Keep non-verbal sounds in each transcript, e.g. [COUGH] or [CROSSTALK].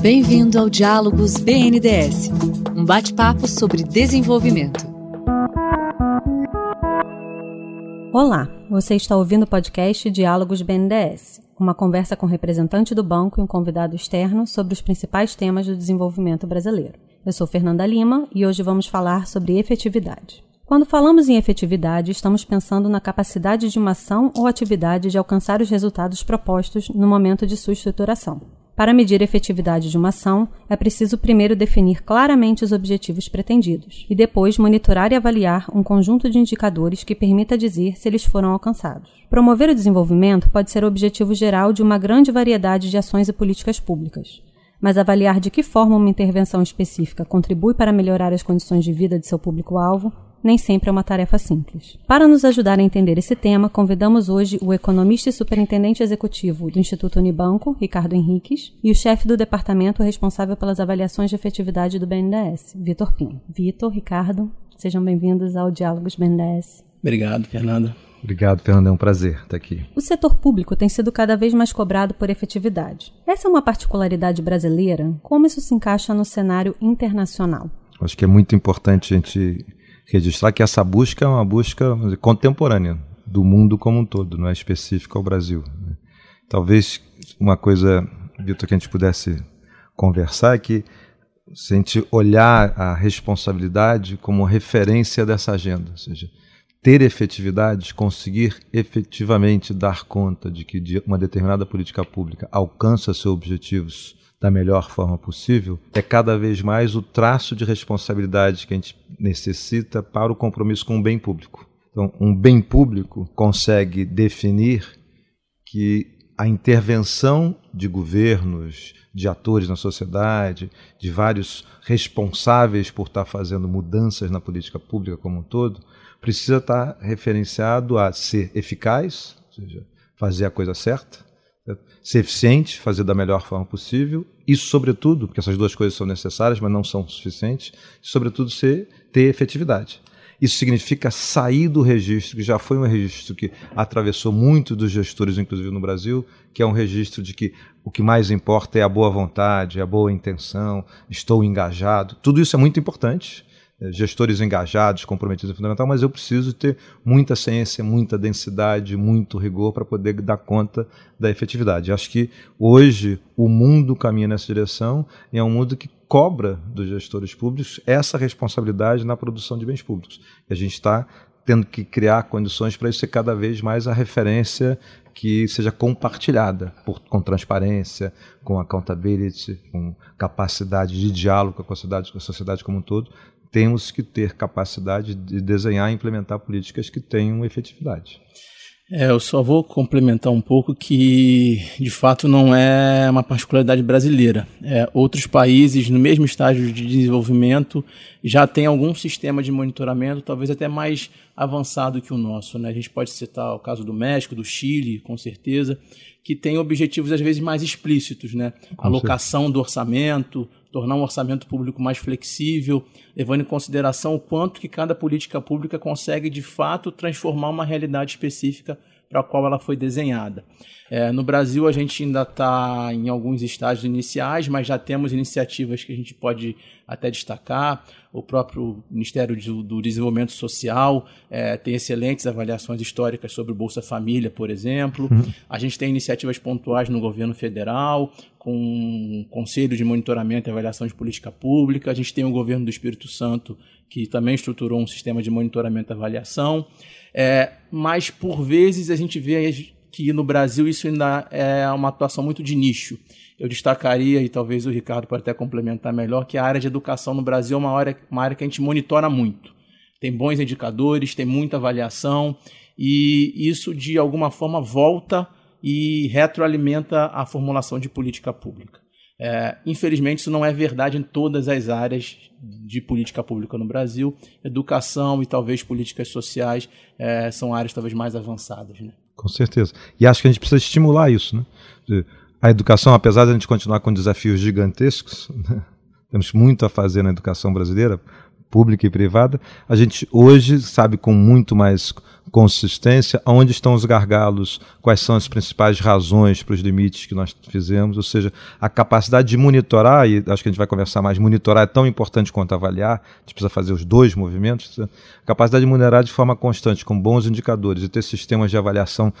Bem-vindo ao Diálogos BNDES, um bate-papo sobre desenvolvimento. Olá, você está ouvindo o podcast Diálogos BNDES, uma conversa com representante do banco e um convidado externo sobre os principais temas do desenvolvimento brasileiro. Eu sou Fernanda Lima e hoje vamos falar sobre efetividade. Quando falamos em efetividade, estamos pensando na capacidade de uma ação ou atividade de alcançar os resultados propostos no momento de sua estruturação. Para medir a efetividade de uma ação, é preciso primeiro definir claramente os objetivos pretendidos e depois monitorar e avaliar um conjunto de indicadores que permita dizer se eles foram alcançados. Promover o desenvolvimento pode ser o objetivo geral de uma grande variedade de ações e políticas públicas. Mas avaliar de que forma uma intervenção específica contribui para melhorar as condições de vida de seu público-alvo nem sempre é uma tarefa simples. Para nos ajudar a entender esse tema, convidamos hoje o economista e superintendente executivo do Instituto Unibanco, Ricardo Henriques, e o chefe do departamento responsável pelas avaliações de efetividade do BNDES, Vitor Pinho. Vitor, Ricardo, sejam bem-vindos ao Diálogos BNDES. Obrigado, Fernanda. Obrigado, Fernanda. É um prazer estar aqui. O setor público tem sido cada vez mais cobrado por efetividade. Essa é uma particularidade brasileira? Como isso se encaixa no cenário internacional? Acho que é muito importante a gente registrar que essa busca é uma busca contemporânea do mundo como um todo, não é específica ao Brasil. Né? Talvez uma coisa, Vitor, que a gente pudesse conversar é que se a gente olhar a responsabilidade como referência dessa agenda, ou seja, ter efetividade, conseguir efetivamente dar conta de que uma determinada política pública alcança seus objetivos da melhor forma possível, é cada vez mais o traço de responsabilidade que a gente necessita para o compromisso com o bem público. Então, um bem público consegue definir que a intervenção de governos, de atores na sociedade, de vários responsáveis por estar fazendo mudanças na política pública como um todo, precisa estar referenciado a ser eficaz, ou seja, fazer a coisa certa, ser eficiente, fazer da melhor forma possível e, sobretudo, porque essas duas coisas são necessárias, mas não são suficientes, sobretudo ser, ter efetividade. Isso significa sair do registro, que já foi um registro que atravessou muito dos gestores, inclusive no Brasil, que é um registro de que o que mais importa é a boa vontade, a boa intenção, estou engajado. Tudo isso é muito importante, gestores engajados, comprometidos é fundamental, mas eu preciso ter muita ciência, muita densidade, muito rigor para poder dar conta da efetividade. Acho que hoje o mundo caminha nessa direção e é um mundo que cobra dos gestores públicos essa responsabilidade na produção de bens públicos. E a gente está tendo que criar condições para isso ser cada vez mais a referência que seja compartilhada por, com transparência, com accountability, com capacidade de diálogo com a sociedade, com a sociedade como um todo, temos que ter capacidade de desenhar e implementar políticas que tenham efetividade. É, eu só vou complementar um pouco que, de fato, não é uma particularidade brasileira. É, outros países, no mesmo estágio de desenvolvimento, já têm algum sistema de monitoramento, talvez até mais avançado que o nosso. Né? A gente pode citar o caso do México, do Chile, com certeza, que tem objetivos, às vezes, mais explícitos. Né? Alocação do orçamento, tornar um orçamento público mais flexível, levando em consideração o quanto que cada política pública consegue de fato transformar uma realidade específica para a qual ela foi desenhada. É, no Brasil, a gente ainda está em alguns estágios iniciais, mas já temos iniciativas que a gente pode até destacar. O próprio Ministério do Desenvolvimento Social é, tem excelentes avaliações históricas sobre o Bolsa Família, por exemplo. Uhum. A gente tem iniciativas pontuais no governo federal, com um conselho de monitoramento e avaliação de política pública. A gente tem o governo do Espírito Santo, que também estruturou um sistema de monitoramento e avaliação. É, mas, por vezes, a gente vê que no Brasil isso ainda é uma atuação muito de nicho. Eu destacaria, e talvez o Ricardo pode até complementar melhor, que a área de educação no Brasil é uma área, uma área que a gente monitora muito. Tem bons indicadores, tem muita avaliação, e isso, de alguma forma, volta e retroalimenta a formulação de política pública. É, infelizmente, isso não é verdade em todas as áreas de política pública no Brasil. Educação e talvez políticas sociais é, são áreas talvez mais avançadas. Né? Com certeza. E acho que a gente precisa estimular isso. Né? A educação, apesar de a gente continuar com desafios gigantescos, [LAUGHS] né? temos muito a fazer na educação brasileira, pública e privada, a gente hoje sabe com muito mais consistência, onde estão os gargalos, quais são as principais razões para os limites que nós fizemos, ou seja, a capacidade de monitorar, e acho que a gente vai conversar mais, monitorar é tão importante quanto avaliar, a gente precisa fazer os dois movimentos, a capacidade de monitorar de forma constante, com bons indicadores, e ter sistemas de avaliação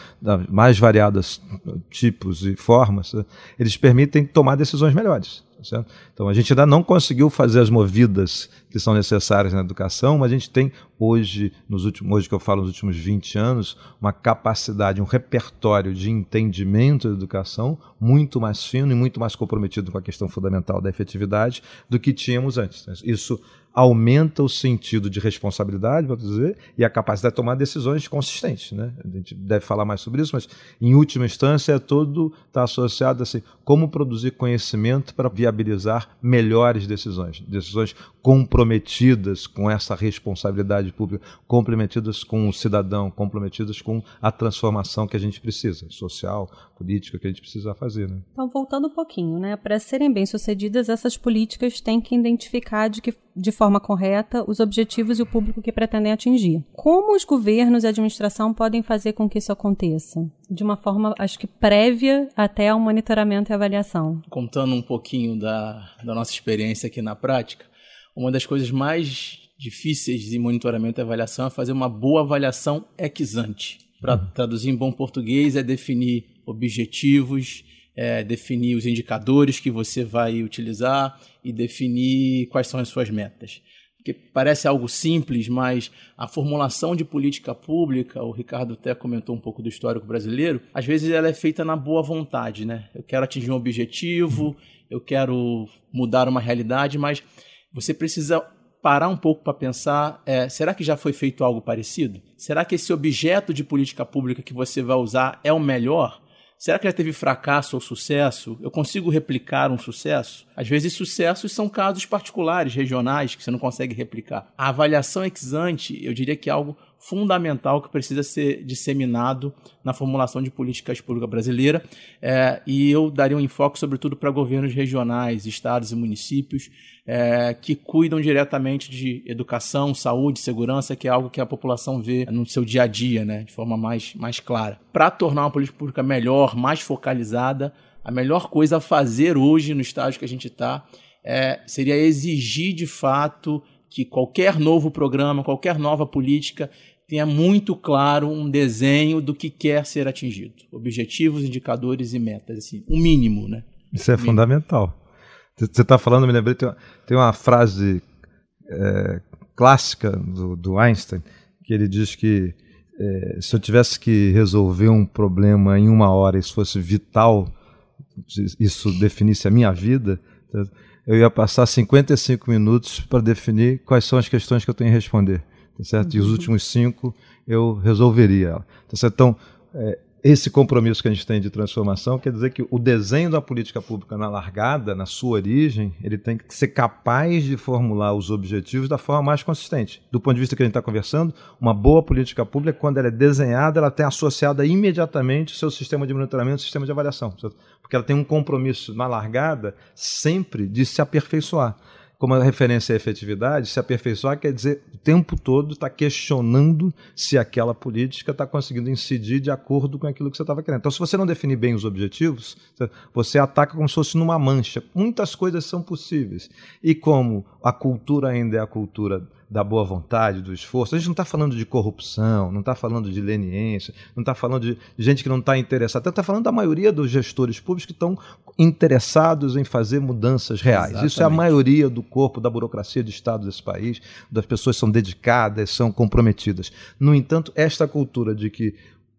mais variadas tipos e formas, eles permitem tomar decisões melhores. Certo? Então a gente ainda não conseguiu fazer as movidas que são necessárias na educação, mas a gente tem hoje, nos últimos, hoje que eu falo nos últimos 20 anos, uma capacidade, um repertório de entendimento da educação muito mais fino e muito mais comprometido com a questão fundamental da efetividade do que tínhamos antes. Isso aumenta o sentido de responsabilidade, vou dizer, e a capacidade de tomar decisões consistentes. Né? A gente deve falar mais sobre isso, mas em última instância, é todo está associado a assim, como produzir conhecimento para viabilizar melhores decisões, decisões comprometidas com essa responsabilidade pública, comprometidas com o cidadão, comprometidas com a transformação que a gente precisa, social, política, que a gente precisa fazer. Né? Então, voltando um pouquinho, né? para serem bem-sucedidas, essas políticas têm que identificar de que de forma correta os objetivos e o público que pretendem atingir. Como os governos e a administração podem fazer com que isso aconteça? De uma forma, acho que prévia até ao monitoramento e avaliação. Contando um pouquinho da, da nossa experiência aqui na prática, uma das coisas mais difíceis de monitoramento e avaliação é fazer uma boa avaliação ex ante. Para traduzir em bom português, é definir objetivos, é, definir os indicadores que você vai utilizar e definir quais são as suas metas que parece algo simples, mas a formulação de política pública, o Ricardo até comentou um pouco do histórico brasileiro, às vezes ela é feita na boa vontade, né? Eu quero atingir um objetivo, eu quero mudar uma realidade, mas você precisa parar um pouco para pensar, é, será que já foi feito algo parecido? Será que esse objeto de política pública que você vai usar é o melhor? Será que já teve fracasso ou sucesso? Eu consigo replicar um sucesso? Às vezes, sucessos são casos particulares, regionais, que você não consegue replicar. A avaliação ex ante, eu diria que é algo fundamental que precisa ser disseminado na formulação de políticas públicas brasileira. É, e eu daria um enfoque, sobretudo, para governos regionais, estados e municípios é, que cuidam diretamente de educação, saúde, segurança, que é algo que a população vê no seu dia a dia, né, de forma mais, mais clara. Para tornar uma política pública melhor, mais focalizada, a melhor coisa a fazer hoje, no estágio que a gente está, é, seria exigir de fato que qualquer novo programa, qualquer nova política tenha muito claro um desenho do que quer ser atingido. Objetivos, indicadores e metas, assim, o um mínimo, né? Isso é fundamental. Você está falando, me lembrei, tem uma, tem uma frase é, clássica do, do, Einstein, que ele diz que é, se eu tivesse que resolver um problema em uma hora, isso fosse vital, isso definisse a minha vida, eu ia passar 55 minutos para definir quais são as questões que eu tenho que responder tá certo? E os uhum. últimos cinco eu resolveria ela. Tá certo? Então, é, esse compromisso que a gente tem de transformação quer dizer que o desenho da política pública na largada, na sua origem, ele tem que ser capaz de formular os objetivos da forma mais consistente. Do ponto de vista que a gente está conversando, uma boa política pública, quando ela é desenhada, ela tem associada imediatamente o seu sistema de monitoramento, o sistema de avaliação. Certo? Porque ela tem um compromisso na largada sempre de se aperfeiçoar como a referência à efetividade, se aperfeiçoar quer dizer o tempo todo está questionando se aquela política está conseguindo incidir de acordo com aquilo que você estava querendo. Então, se você não definir bem os objetivos, você ataca como se fosse numa mancha. Muitas coisas são possíveis. E como a cultura ainda é a cultura da boa vontade, do esforço. A gente não está falando de corrupção, não está falando de leniência, não está falando de gente que não está interessada, está falando da maioria dos gestores públicos que estão interessados em fazer mudanças reais. Exatamente. Isso é a maioria do corpo da burocracia de Estado desse país, das pessoas são dedicadas, são comprometidas. No entanto, esta cultura de que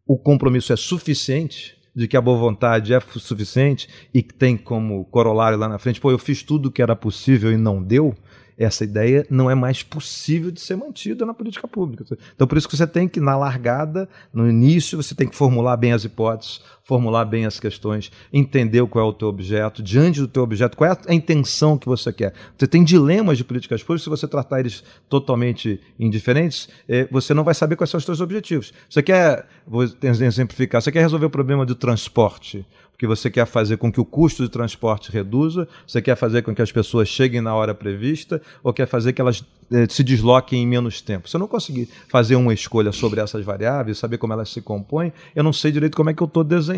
o compromisso é suficiente, de que a boa vontade é suficiente e que tem como corolário lá na frente, pô, eu fiz tudo o que era possível e não deu, essa ideia não é mais possível de ser mantida na política pública. Então, por isso que você tem que, na largada, no início, você tem que formular bem as hipóteses, formular bem as questões, entender qual é o teu objeto, diante do teu objeto, qual é a intenção que você quer. Você tem dilemas de políticas públicas, se você tratar eles totalmente indiferentes, eh, você não vai saber quais são os seus objetivos. Você quer, vou exemplificar, você quer resolver o problema do transporte, porque você quer fazer com que o custo de transporte reduza, você quer fazer com que as pessoas cheguem na hora prevista, ou quer fazer que elas eh, se desloquem em menos tempo. Se eu não conseguir fazer uma escolha sobre essas variáveis, saber como elas se compõem, eu não sei direito como é que eu estou desenhando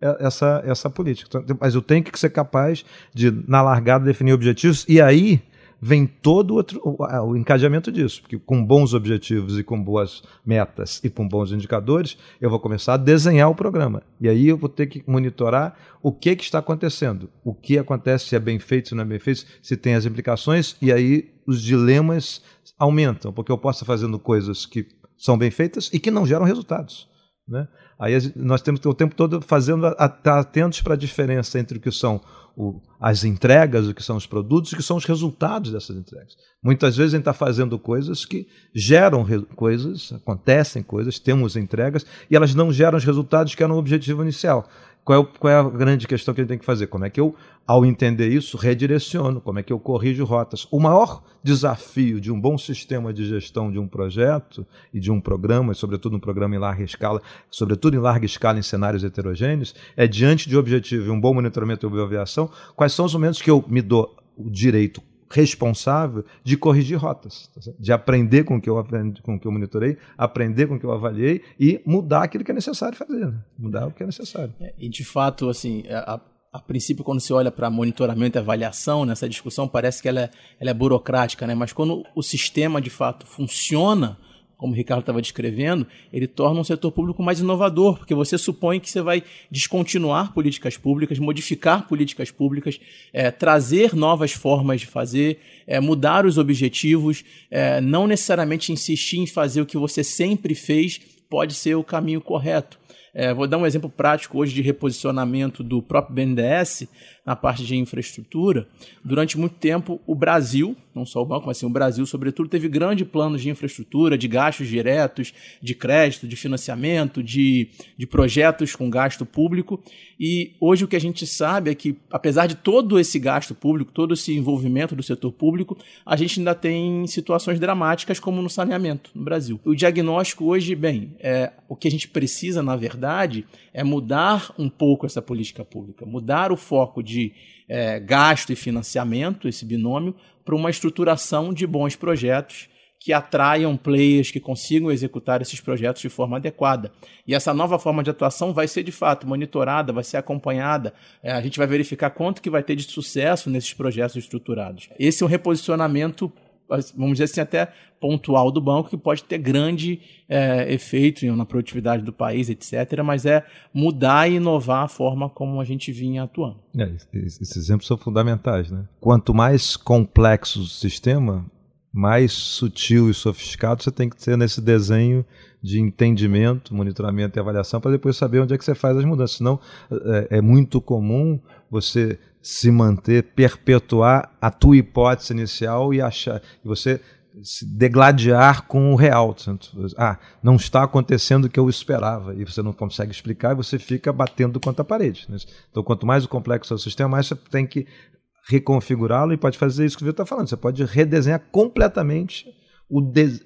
eh, essa, essa política. Então, mas eu tenho que ser capaz de, na largada, definir objetivos, e aí vem todo outro, o, o encadeamento disso, porque com bons objetivos e com boas metas e com bons indicadores, eu vou começar a desenhar o programa. E aí eu vou ter que monitorar o que, que está acontecendo, o que acontece, se é bem feito, se não é bem feito, se tem as implicações, e aí os dilemas aumentam, porque eu posso estar fazendo coisas que são bem feitas e que não geram resultados. Né? Aí nós temos o tempo todo fazendo, estar atentos para a diferença entre o que são o, as entregas, o que são os produtos, o que são os resultados dessas entregas. Muitas vezes a gente está fazendo coisas que geram coisas, acontecem coisas, temos entregas, e elas não geram os resultados que eram o objetivo inicial. Qual é, qual é, a grande questão que a gente tem que fazer? Como é que eu, ao entender isso, redireciono? Como é que eu corrijo rotas? O maior desafio de um bom sistema de gestão de um projeto e de um programa, e sobretudo um programa em larga escala, sobretudo em larga escala em cenários heterogêneos, é diante de objetivo e um bom monitoramento e observação, quais são os momentos que eu me dou o direito responsável de corrigir rotas, tá de aprender com o que eu aprendi, com o que eu monitorei, aprender com o que eu avaliei e mudar aquilo que é necessário fazer, né? mudar o que é necessário. É, e de fato, assim, a, a princípio, quando se olha para monitoramento e avaliação nessa discussão, parece que ela é, ela é burocrática, né? Mas quando o sistema de fato funciona, como o Ricardo estava descrevendo, ele torna um setor público mais inovador, porque você supõe que você vai descontinuar políticas públicas, modificar políticas públicas, é, trazer novas formas de fazer, é, mudar os objetivos, é, não necessariamente insistir em fazer o que você sempre fez pode ser o caminho correto. É, vou dar um exemplo prático hoje de reposicionamento do próprio BNDES na parte de infraestrutura. Durante muito tempo, o Brasil, não só o banco, mas sim o Brasil, sobretudo, teve grandes planos de infraestrutura, de gastos diretos, de crédito, de financiamento, de, de projetos com gasto público. E hoje o que a gente sabe é que, apesar de todo esse gasto público, todo esse envolvimento do setor público, a gente ainda tem situações dramáticas como no saneamento no Brasil. O diagnóstico hoje, bem, é, o que a gente precisa, na verdade, é mudar um pouco essa política pública, mudar o foco de é, gasto e financiamento, esse binômio, para uma estruturação de bons projetos que atraiam players que consigam executar esses projetos de forma adequada. E essa nova forma de atuação vai ser de fato monitorada, vai ser acompanhada. É, a gente vai verificar quanto que vai ter de sucesso nesses projetos estruturados. Esse é um reposicionamento vamos dizer assim, até pontual do banco, que pode ter grande é, efeito na produtividade do país, etc., mas é mudar e inovar a forma como a gente vinha atuando. É, esses exemplos são fundamentais. Né? Quanto mais complexo o sistema, mais sutil e sofisticado você tem que ter nesse desenho de entendimento, monitoramento e avaliação para depois saber onde é que você faz as mudanças. Senão é, é muito comum você se manter, perpetuar a tua hipótese inicial e achar e você se degladiar com o real. Ah, não está acontecendo o que eu esperava e você não consegue explicar e você fica batendo contra a parede. Né? Então, quanto mais complexo é o sistema, mais você tem que reconfigurá-lo e pode fazer isso que o Vitor está falando. Você pode redesenhar completamente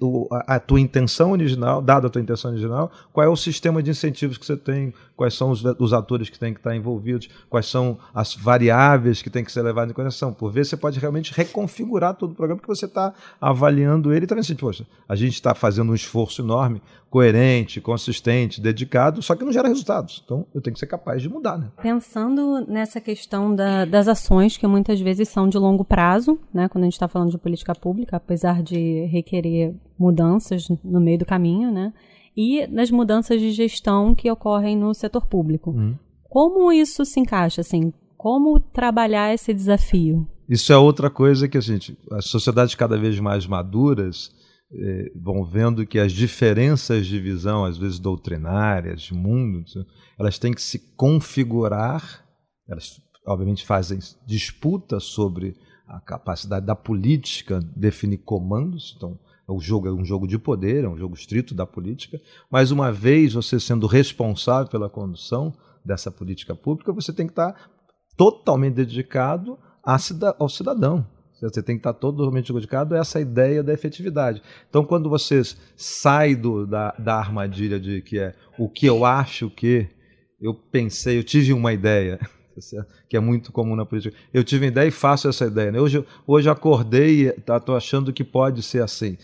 o, a tua intenção original, dada a tua intenção original, qual é o sistema de incentivos que você tem, quais são os, os atores que têm que estar envolvidos, quais são as variáveis que têm que ser levadas em consideração. Por vezes você pode realmente reconfigurar todo o programa que você está avaliando ele e está vendo assim, poxa, a gente está fazendo um esforço enorme, coerente, consistente, dedicado, só que não gera resultados. Então eu tenho que ser capaz de mudar. Né? Pensando nessa questão da, das ações que muitas vezes são de longo prazo, né, quando a gente está falando de política pública, apesar de requerer querer mudanças no meio do caminho, né? E nas mudanças de gestão que ocorrem no setor público. Hum. Como isso se encaixa, assim? Como trabalhar esse desafio? Isso é outra coisa que a gente, as sociedades cada vez mais maduras eh, vão vendo que as diferenças de visão, às vezes doutrinárias, de mundo, elas têm que se configurar. Elas, obviamente, fazem disputa sobre a capacidade da política definir comandos. Então, o jogo é um jogo de poder, é um jogo estrito da política, mas uma vez você sendo responsável pela condução dessa política pública, você tem que estar totalmente dedicado ao cidadão. Você tem que estar totalmente dedicado a essa ideia da efetividade. Então, quando você sai do, da, da armadilha de que é o que eu acho que, eu pensei, eu tive uma ideia, que é muito comum na política. Eu tive uma ideia e faço essa ideia. Né? Hoje, hoje acordei e estou tá, achando que pode ser assim.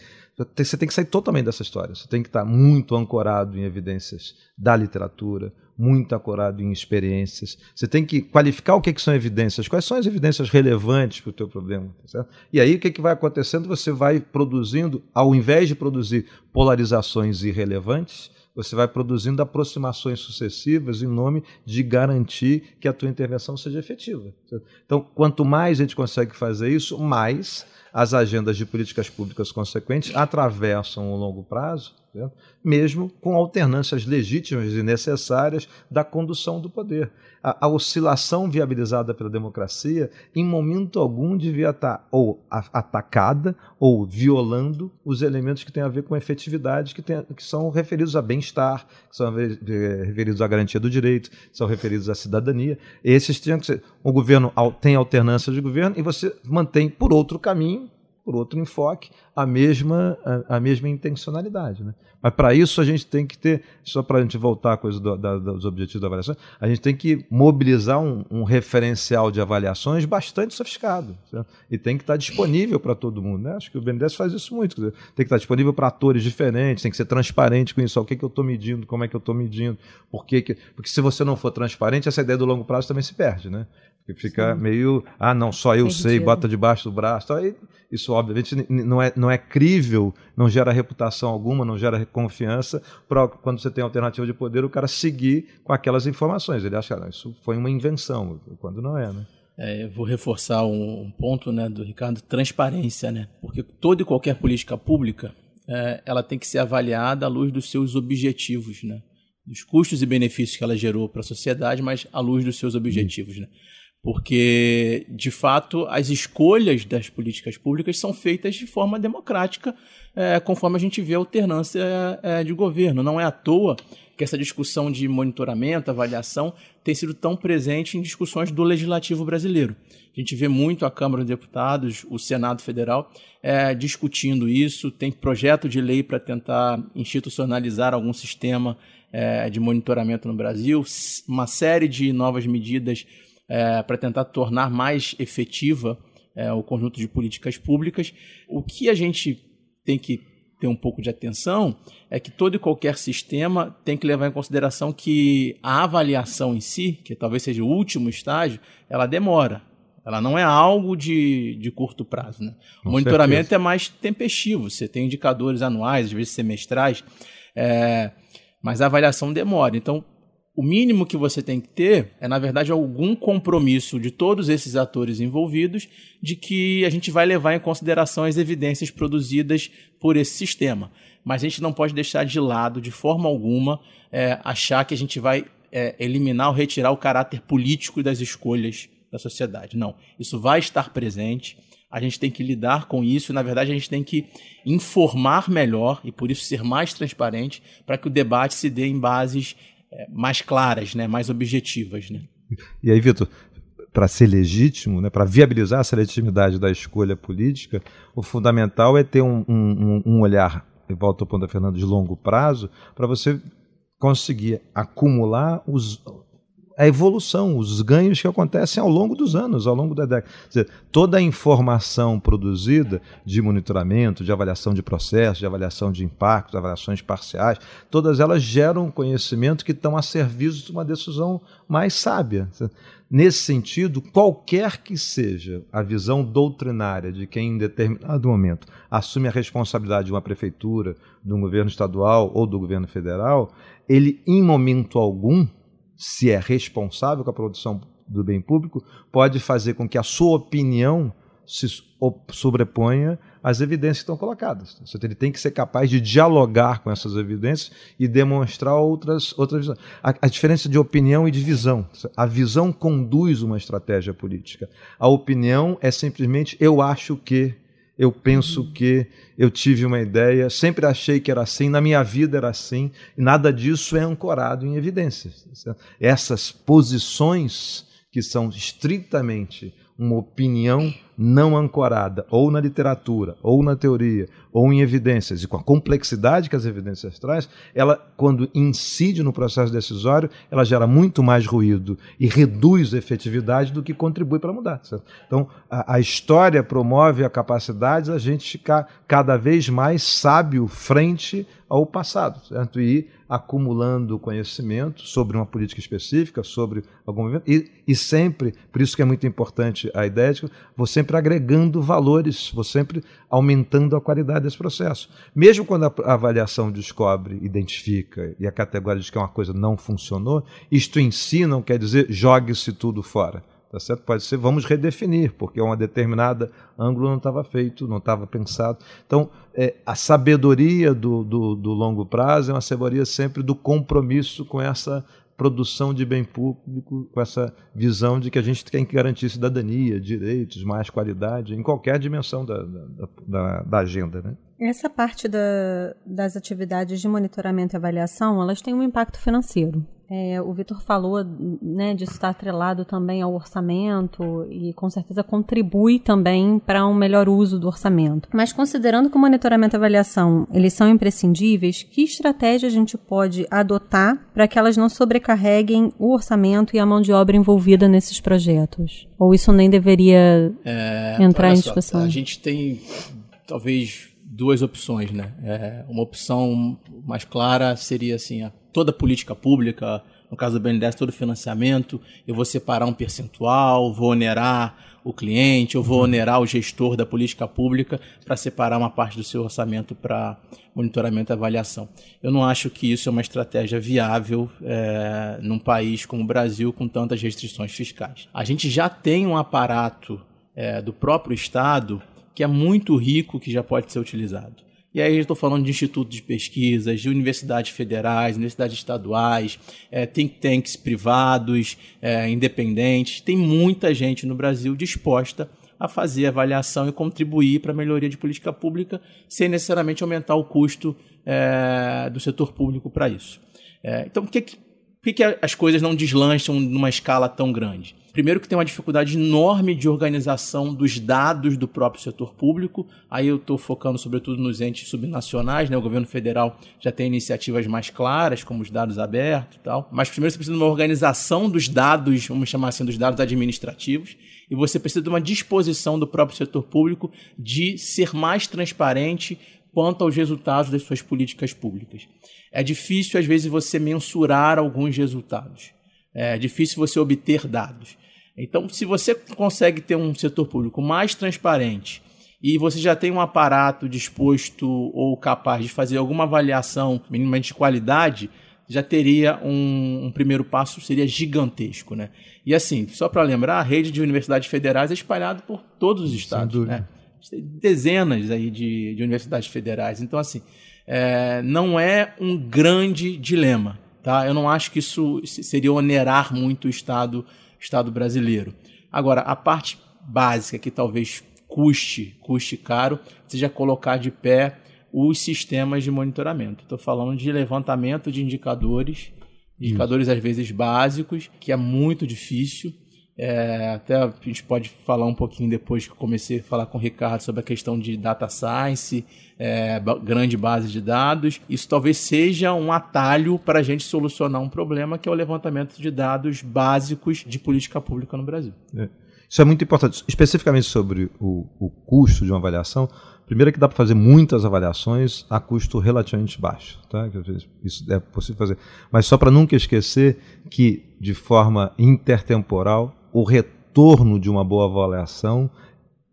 Você tem que sair totalmente dessa história. Você tem que estar muito ancorado em evidências da literatura, muito ancorado em experiências. Você tem que qualificar o que, que são evidências, quais são as evidências relevantes para o teu problema. Tá e aí o que, que vai acontecendo? Você vai produzindo, ao invés de produzir polarizações irrelevantes, você vai produzindo aproximações sucessivas em nome de garantir que a tua intervenção seja efetiva. Então, quanto mais a gente consegue fazer isso, mais as agendas de políticas públicas consequentes atravessam o longo prazo mesmo com alternâncias legítimas e necessárias da condução do poder. A, a, oscilação viabilizada pela democracia, em momento algum, devia estar ou atacada ou violando os elementos que têm a ver com efetividade, que, tem, que são referidos a bem-estar, que são referidos à garantia do direito, são referidos à cidadania. Esses tinham que ser. O governo tem alternância de governo e você mantém por outro caminho por outro enfoque, a mesma, a, a mesma intencionalidade. Né? Mas para isso a gente tem que ter, só para a gente voltar à coisa do, da, dos objetivos da avaliação, a gente tem que mobilizar um, um referencial de avaliações bastante sofisticado. Certo? E tem que estar disponível para todo mundo. Né? Acho que o BNDES faz isso muito. Dizer, tem que estar disponível para atores diferentes, tem que ser transparente com isso. O que, que eu estou medindo, como é que eu estou medindo, por que, que. Porque se você não for transparente, essa ideia do longo prazo também se perde. Né? Porque fica Sim. meio, ah, não, só eu Perdido. sei, bota debaixo do braço. Aí, isso, obviamente, não é, não é crível, não gera reputação alguma, não gera confiança para quando você tem alternativa de poder, o cara seguir com aquelas informações. Ele acha que ah, isso foi uma invenção, quando não é, né? É, vou reforçar um, ponto né, do Ricardo, transparência, né? Porque toda e qualquer política pública, é, ela tem que ser avaliada à luz dos seus objetivos, né? Dos custos e benefícios que ela gerou para a sociedade, mas à luz dos seus objetivos, né? Porque, de fato, as escolhas das políticas públicas são feitas de forma democrática, é, conforme a gente vê a alternância é, de governo. Não é à toa que essa discussão de monitoramento, avaliação, tem sido tão presente em discussões do legislativo brasileiro. A gente vê muito a Câmara dos Deputados, o Senado Federal, é, discutindo isso, tem projeto de lei para tentar institucionalizar algum sistema é, de monitoramento no Brasil, uma série de novas medidas é, para tentar tornar mais efetiva é, o conjunto de políticas públicas. O que a gente tem que ter um pouco de atenção é que todo e qualquer sistema tem que levar em consideração que a avaliação em si, que talvez seja o último estágio, ela demora. Ela não é algo de, de curto prazo. Né? O monitoramento certeza. é mais tempestivo. Você tem indicadores anuais, às vezes semestrais, é, mas a avaliação demora. Então, o mínimo que você tem que ter é, na verdade, algum compromisso de todos esses atores envolvidos de que a gente vai levar em consideração as evidências produzidas por esse sistema. Mas a gente não pode deixar de lado, de forma alguma, é, achar que a gente vai é, eliminar ou retirar o caráter político das escolhas da sociedade. Não. Isso vai estar presente. A gente tem que lidar com isso na verdade, a gente tem que informar melhor e, por isso, ser mais transparente para que o debate se dê em bases mais claras, né, mais objetivas. Né? E aí, Vitor, para ser legítimo, né, para viabilizar essa legitimidade da escolha política, o fundamental é ter um, um, um olhar, volto ao ponto da Fernanda, de longo prazo, para você conseguir acumular os, a evolução, os ganhos que acontecem ao longo dos anos, ao longo da década. Dizer, toda a informação produzida de monitoramento, de avaliação de processos, de avaliação de impactos, avaliações parciais, todas elas geram conhecimento que estão a serviço de uma decisão mais sábia. Nesse sentido, qualquer que seja a visão doutrinária de quem em determinado momento assume a responsabilidade de uma prefeitura, de um governo estadual ou do governo federal, ele em momento algum se é responsável com a produção do bem público, pode fazer com que a sua opinião se sobreponha às evidências que estão colocadas. Ele tem que ser capaz de dialogar com essas evidências e demonstrar outras, outras visões. A, a, diferença de opinião e de visão. A visão conduz uma estratégia política. A opinião é simplesmente eu acho que, eu penso que eu tive uma ideia, sempre achei que era assim, na minha vida era assim, e nada disso é ancorado em evidências. Essas posições que são estritamente uma opinião não ancorada ou na literatura, ou na teoria, ou em evidências, e com a complexidade que as evidências traz, ela, quando incide no processo decisório, ela gera muito mais ruído e reduz a efetividade do que contribui para mudar. Certo? Então, a, a, história promove a capacidade de a gente ficar cada vez mais sábio frente ao passado, certo? E acumulando conhecimento sobre uma política específica, sobre algum momento, e, e sempre, por isso que é muito importante a ideia de que você sempre agregando valores, vou sempre aumentando a qualidade desse processo. Mesmo quando a avaliação descobre, identifica e a categoria diz que é uma coisa não funcionou, isto em si não quer dizer jogue-se tudo fora. Tá certo? Pode ser, vamos redefinir, porque uma determinada ângulo não estava feito, não estava pensado. Então, é, a sabedoria do, do, do longo prazo é uma sabedoria sempre do compromisso com essa produção de bem público, com essa visão de que a gente tem que garantir cidadania, direitos, mais qualidade, em qualquer dimensão da, da, da, da agenda. Né? Essa parte da, das atividades de monitoramento e avaliação, elas têm um impacto financeiro. É, o Vitor falou né, disso estar atrelado também ao orçamento e com certeza contribui também para um melhor uso do orçamento. Mas considerando que o monitoramento e avaliação eles são imprescindíveis, que estratégia a gente pode adotar para que elas não sobrecarreguem o orçamento e a mão de obra envolvida nesses projetos? Ou isso nem deveria é, entrar em discussão? Só, a gente tem talvez duas opções, né? É, uma opção mais clara seria assim, a, toda política pública, no caso do BNDES, todo financiamento, eu vou separar um percentual, vou onerar o cliente, eu vou onerar o gestor da política pública para separar uma parte do seu orçamento para monitoramento e avaliação. Eu não acho que isso é uma estratégia viável é, num país como o Brasil com tantas restrições fiscais. A gente já tem um aparato é, do próprio Estado que é muito rico que já pode ser utilizado. E aí estou falando de institutos de pesquisas, de universidades federais, universidades estaduais, é, think tanks privados, é, independentes. Tem muita gente no Brasil disposta a fazer avaliação e contribuir para a melhoria de política pública sem necessariamente aumentar o custo é, do setor público para isso. É, então, por que, por que as coisas não deslancham numa escala tão grande? Primeiro que tem uma dificuldade enorme de organização dos dados do próprio setor público. Aí eu estou focando sobretudo nos entes subnacionais, né? O governo federal já tem iniciativas mais claras, como os dados abertos e tal. Mas primeiro você precisa de uma organização dos dados, vamos chamar assim, dos dados administrativos. E você precisa de uma disposição do próprio setor público de ser mais transparente quanto aos resultados das suas políticas públicas. É difícil, às vezes, você mensurar alguns resultados. É difícil você obter dados. Então, se você consegue ter um setor público mais transparente e você já tem um aparato disposto ou capaz de fazer alguma avaliação minimamente de qualidade, já teria um, um, primeiro passo, seria gigantesco. Né? E assim, só para lembrar, a rede de universidades federais é espalhada por todos os estados. Né? Dezenas aí de, de universidades federais. Então, assim, é, não é um grande dilema. Tá? Eu não acho que isso seria onerar muito o Estado Estado brasileiro. Agora, a parte básica que talvez custe, custe caro, seja colocar de pé os sistemas de monitoramento. Estou falando de levantamento de indicadores, indicadores às vezes básicos, que é muito difícil. É, até a gente pode falar um pouquinho depois que eu comecei a falar com o Ricardo sobre a questão de data science, é, grande base de dados. Isso talvez seja um atalho para a gente solucionar um problema que é o levantamento de dados básicos de política pública no Brasil. É. Isso é muito importante, especificamente sobre o, o custo de uma avaliação. Primeiro é que dá para fazer muitas avaliações a custo relativamente baixo. Tá? Isso é possível fazer. Mas só para nunca esquecer que, de forma intertemporal, o retorno de uma boa avaliação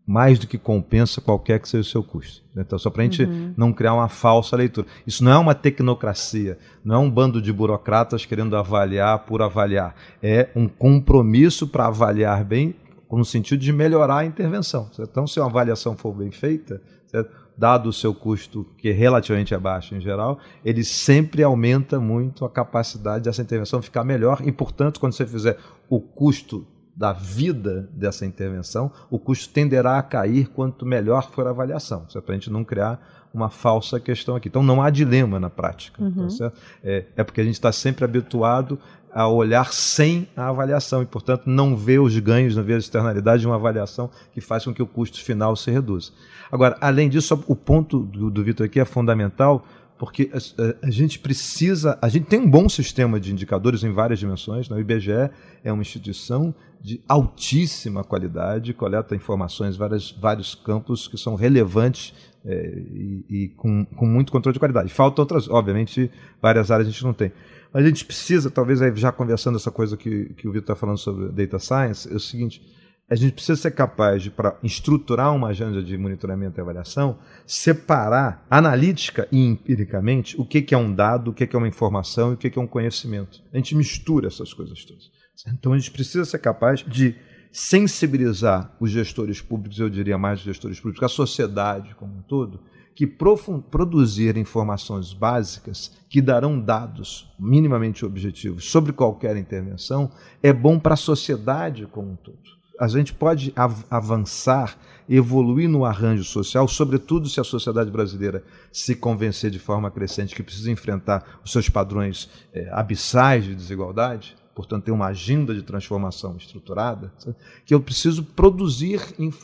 mais do que compensa qualquer que seja o seu custo. Então, só para a gente uhum. não criar uma falsa leitura. Isso não é uma tecnocracia, não é um bando de burocratas querendo avaliar por avaliar. É um compromisso para avaliar bem, no sentido de melhorar a intervenção. Então, se uma avaliação for bem feita, certo? dado o seu custo, que é relativamente é baixo em geral, ele sempre aumenta muito a capacidade dessa intervenção ficar melhor e, portanto, quando você fizer o custo da vida dessa intervenção, o custo tenderá a cair quanto melhor for a avaliação. Isso é para a gente não criar uma falsa questão aqui. Então não há dilema na prática. Uhum. Tá é, é, porque a gente está sempre habituado a olhar sem a avaliação e, portanto, não ver os ganhos, não ver as externalidades de uma avaliação que faz com que o custo final se reduza. Agora, além disso, o ponto do, do Vitor aqui é fundamental porque a, a, gente precisa, a gente tem um bom sistema de indicadores em várias dimensões. Né? O IBGE é uma instituição de altíssima qualidade, coleta informações em várias, vários campos que são relevantes é, e, e com, com, muito controle de qualidade. Faltam outras, obviamente, várias áreas a gente não tem. Mas a gente precisa, talvez já conversando essa coisa que, que o Vitor está falando sobre data science, é o seguinte: a gente precisa ser capaz de, para estruturar uma agenda de monitoramento e avaliação, separar analítica e empiricamente o que, é um dado, o que, é uma informação e o que é um conhecimento. A gente mistura essas coisas todas. Então a gente precisa ser capaz de sensibilizar os gestores públicos, eu diria mais os gestores públicos, a sociedade como um todo, que produzir informações básicas que darão dados minimamente objetivos sobre qualquer intervenção é bom para a sociedade como um todo a gente pode av avançar, evoluir no arranjo social, sobretudo se a sociedade brasileira se convencer de forma crescente que precisa enfrentar os seus padrões é, abissais de desigualdade, portanto, ter uma agenda de transformação estruturada, que eu preciso produzir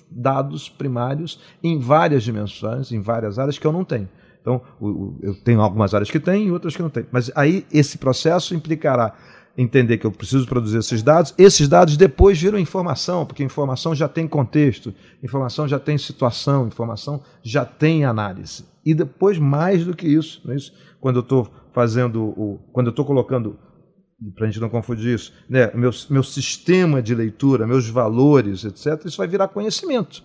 dados primários em várias dimensões, em várias áreas que eu não tenho. Então, eu tenho algumas áreas que tem e outras que não tem. Mas aí esse processo implicará entender que eu preciso produzir esses dados, esses dados depois viram informação, porque informação já tem contexto, informação já tem situação, informação já tem análise. E depois, mais do que isso, é isso? quando eu estou fazendo o. quando eu estou colocando para a gente não confundir isso, né? meu, meu sistema de leitura, meus valores, etc., isso vai virar conhecimento.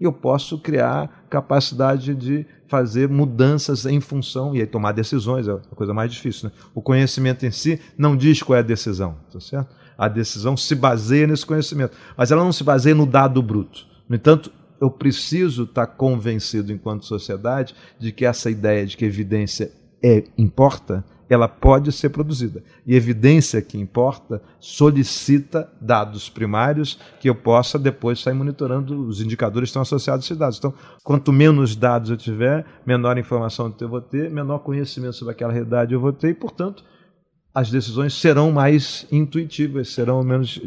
E eu posso criar capacidade de fazer mudanças em função e aí tomar decisões, é a coisa mais difícil. Né? O conhecimento em si não diz qual é a decisão, tá certo? A decisão se baseia nesse conhecimento, mas ela não se baseia no dado bruto. No entanto, eu preciso estar convencido, enquanto sociedade, de que essa ideia de que evidência é, importa ela pode ser produzida. E evidência que importa solicita dados primários que eu possa depois sair monitorando os indicadores que estão associados a esses dados. Então, quanto menos dados eu tiver, menor informação eu vou ter, menor conhecimento sobre aquela realidade eu vou ter e, portanto, as decisões serão mais intuitivas, serão menos,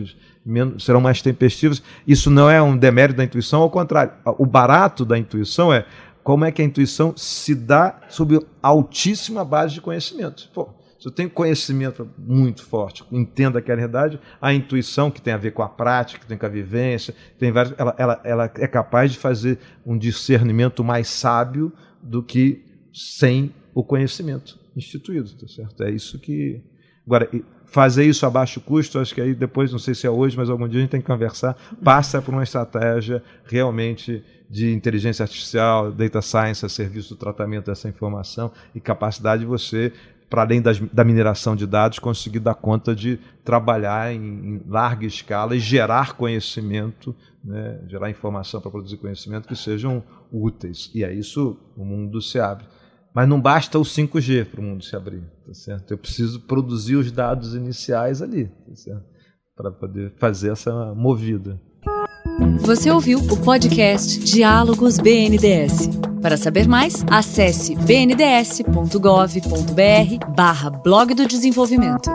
menos, serão mais tempestivas. Isso não é um demérito da intuição, ao contrário. O barato da intuição é como é que a intuição se dá sob altíssima base de conhecimento. Pô, se eu tenho conhecimento muito forte, entendo aquela realidade, a intuição, que tem a ver com a prática, que tem com a vivência, tem vários, ela, ela, ela é capaz de fazer um discernimento mais sábio do que sem o conhecimento instituído, tá certo? É isso que. Agora, fazer isso a baixo custo, acho que aí depois, não sei se é hoje, mas algum dia a gente tem que conversar, passa por uma estratégia realmente de inteligência artificial, data science a serviço do tratamento dessa informação e capacidade de você, para além das, da mineração de dados, conseguir dar conta de trabalhar em, em larga escala e gerar conhecimento, né, gerar informação para produzir conhecimento que sejam úteis. E é isso o mundo se abre. Mas não basta o 5G para o mundo se abrir, tá certo? Eu preciso produzir os dados iniciais ali, tá? Para poder fazer essa movida. Você ouviu o podcast Diálogos BNDS. Para saber mais, acesse bnds.gov.br barra blog do desenvolvimento.